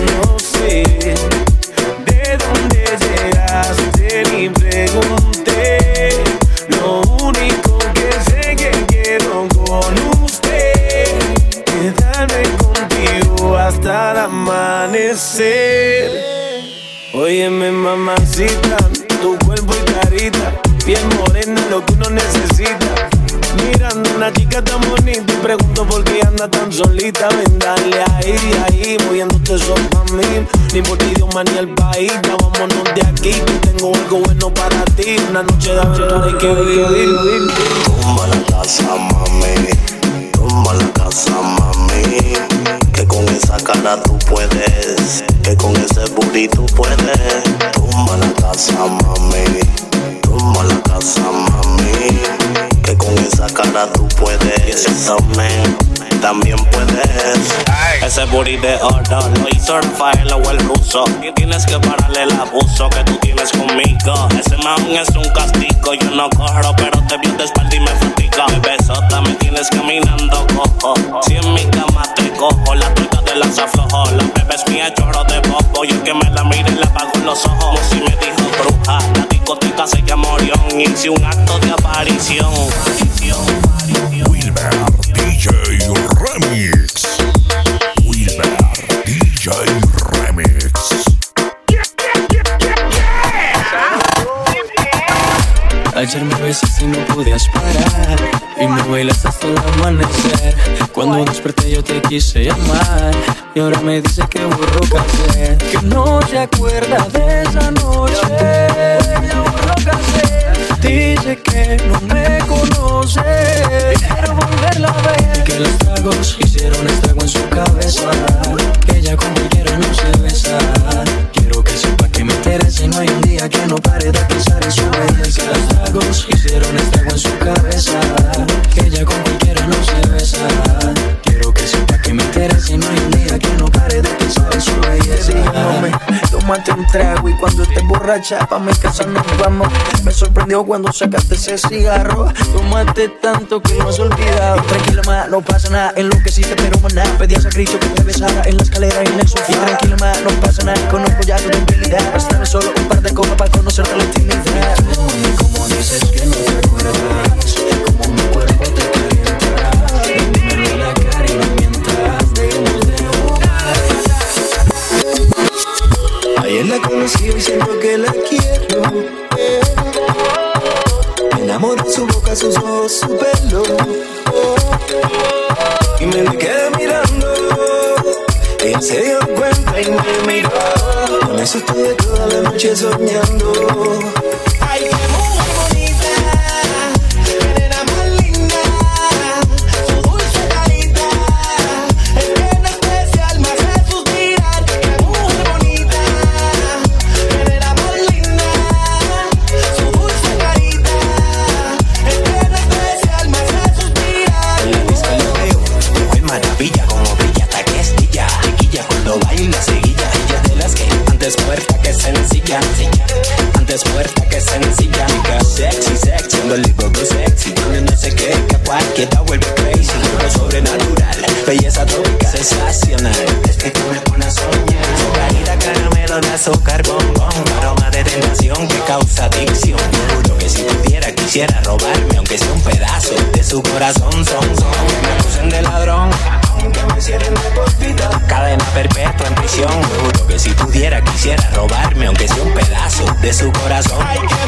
no sé de dónde llegaste ni pregunté. Lo único que sé que quiero con usted, quedarme contigo hasta el amanecer. Óyeme, mamacita. Una chica tan bonita y pregunto por qué anda tan solita. Ven, dale ahí, ahí, moviéndote eso pa' mí. Ni por ti, Dios, ni el país, vámonos de aquí. Que tengo algo bueno para ti, una noche de aventura hay que vivir. Tumba la casa, mami, tumba la casa, mami. Que con esa cara tú puedes, que con ese tú puedes. Tumba la casa, mami, tumba la cara tú puedes, y ese también, también puedes. Ese booty de oro lo hizo Rafael o el ruso. Y tienes que pararle el abuso que tú tienes conmigo. Ese man es un castigo. Yo no corro, pero te vio de espalda y me fatiga. Besota, me tienes caminando cojo. Ayer me besaste y no podías parar. Y me bailas hasta el amanecer. Cuando desperté yo te quise llamar. Y ahora me dices que burro casé Que no se acuerda de esa noche. Ya Dice que no me conoce. Quiero volverla a ver. Que los tragos hicieron estrago en su cabeza. Que ella con cualquiera no se besa. Quiero que sepa que me interesa y no hay un que no pare de pensar en su belleza. Los tragos hicieron estrago en su cabeza. Tómate un trago y cuando estés borracha pa' mi casa nos vamos. Me sorprendió cuando sacaste ese cigarro. Tómate tanto que no has olvidado. Tranquila ma, no pasa nada, enloqueciste pero maná. Pedías a Cristo que te besara en la escalera y en el sofá. Tranquila ma, no pasa nada, conozco ya tu debilidad. Bastame solo un par de copas para conocerte la intimidad. Como dices que no te acuerdas, Ayer la conocí y siento que la quiero. Me enamoré su boca, sus ojos, su pelo. Y me quedé mirando. Ella se dio cuenta y me miró. Con eso estuve toda la noche soñando. Antes puerta que sencilla. Chica sexy, sexy, no le go sexy. Tiene no sé qué, que cualquiera vuelve crazy. Lo sobrenatural, belleza tropical, sensacional. Es que tú me pones a soñar. Su carita caramelo de azúcar, bombón. Aroma de tentación que causa adicción. Juro que si pudiera quisiera robarme, aunque sea un pedazo de su corazón. Son, son. Me acusen de ladrón. Que me cierren de por vida. Cadena perpetua en prisión. Juro que si pudiera quisiera robarme, aunque sea de su corazón.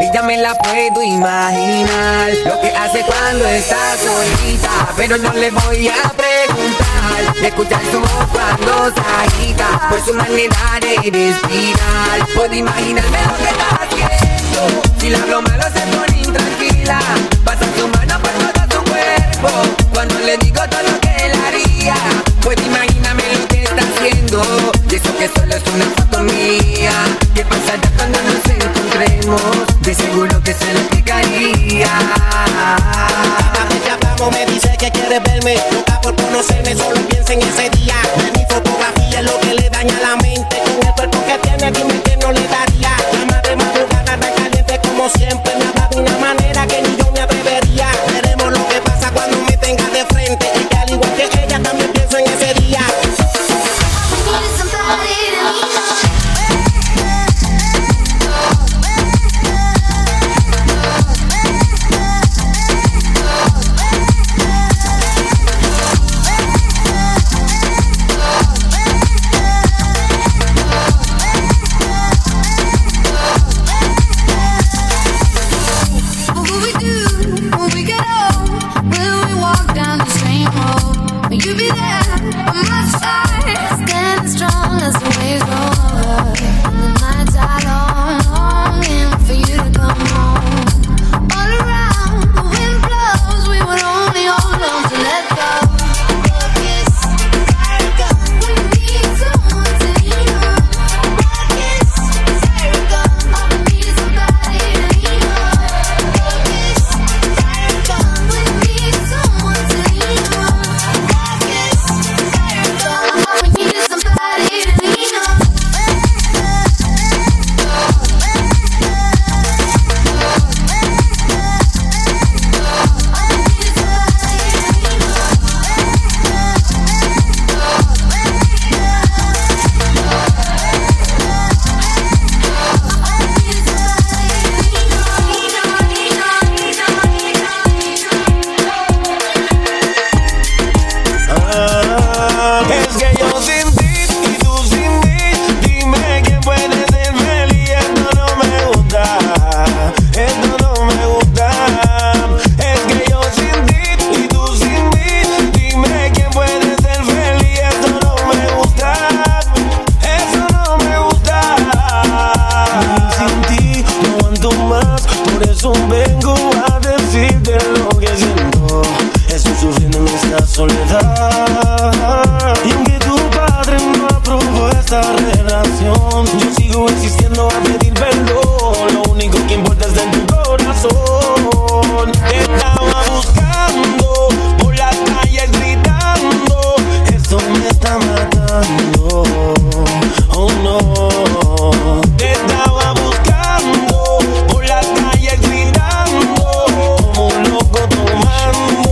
Y ya me la puedo imaginar Lo que hace cuando está solita. Pero no le voy a preguntar. De escuchar su voz cuando se agita. Por su manera de respirar. Puedo imaginarme lo que está haciendo. Si la hablo malo se pone intranquila. Pasa su mano por todo su cuerpo. Cuando le digo todo oh no. Te estaba buscando por las calles gritando, como un loco tomando.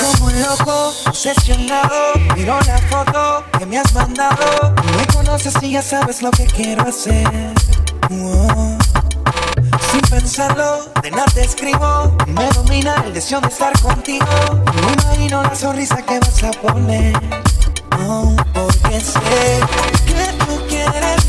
Como un loco obsesionado, miro la foto que me has mandado. No me conoces y ya sabes lo que quiero hacer pensarlo, de nada te escribo. Me domina el deseo de estar contigo. Me imagino la sonrisa que vas a poner. No, porque sé que tú quieres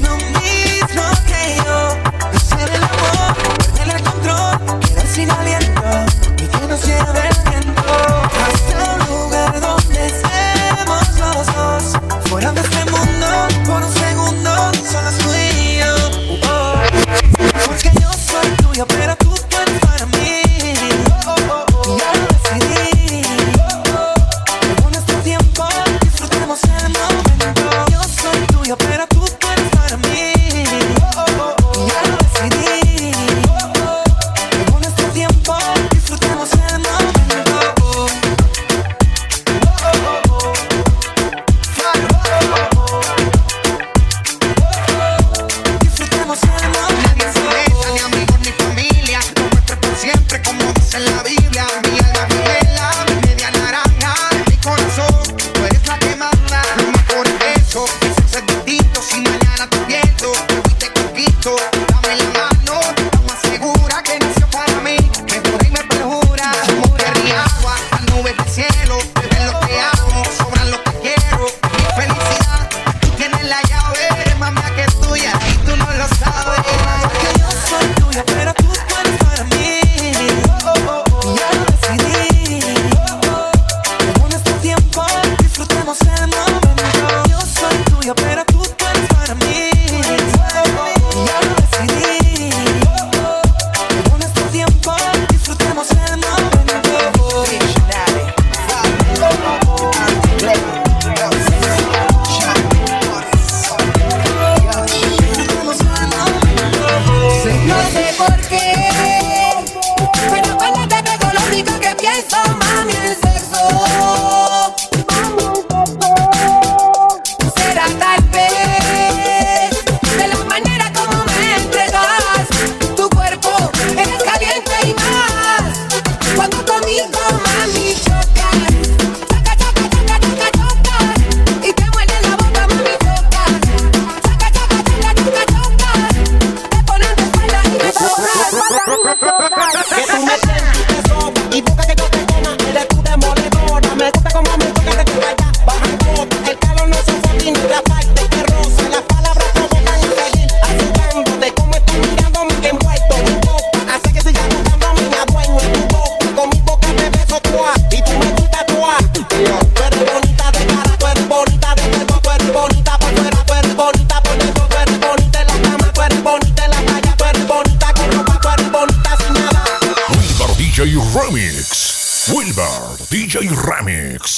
Mix.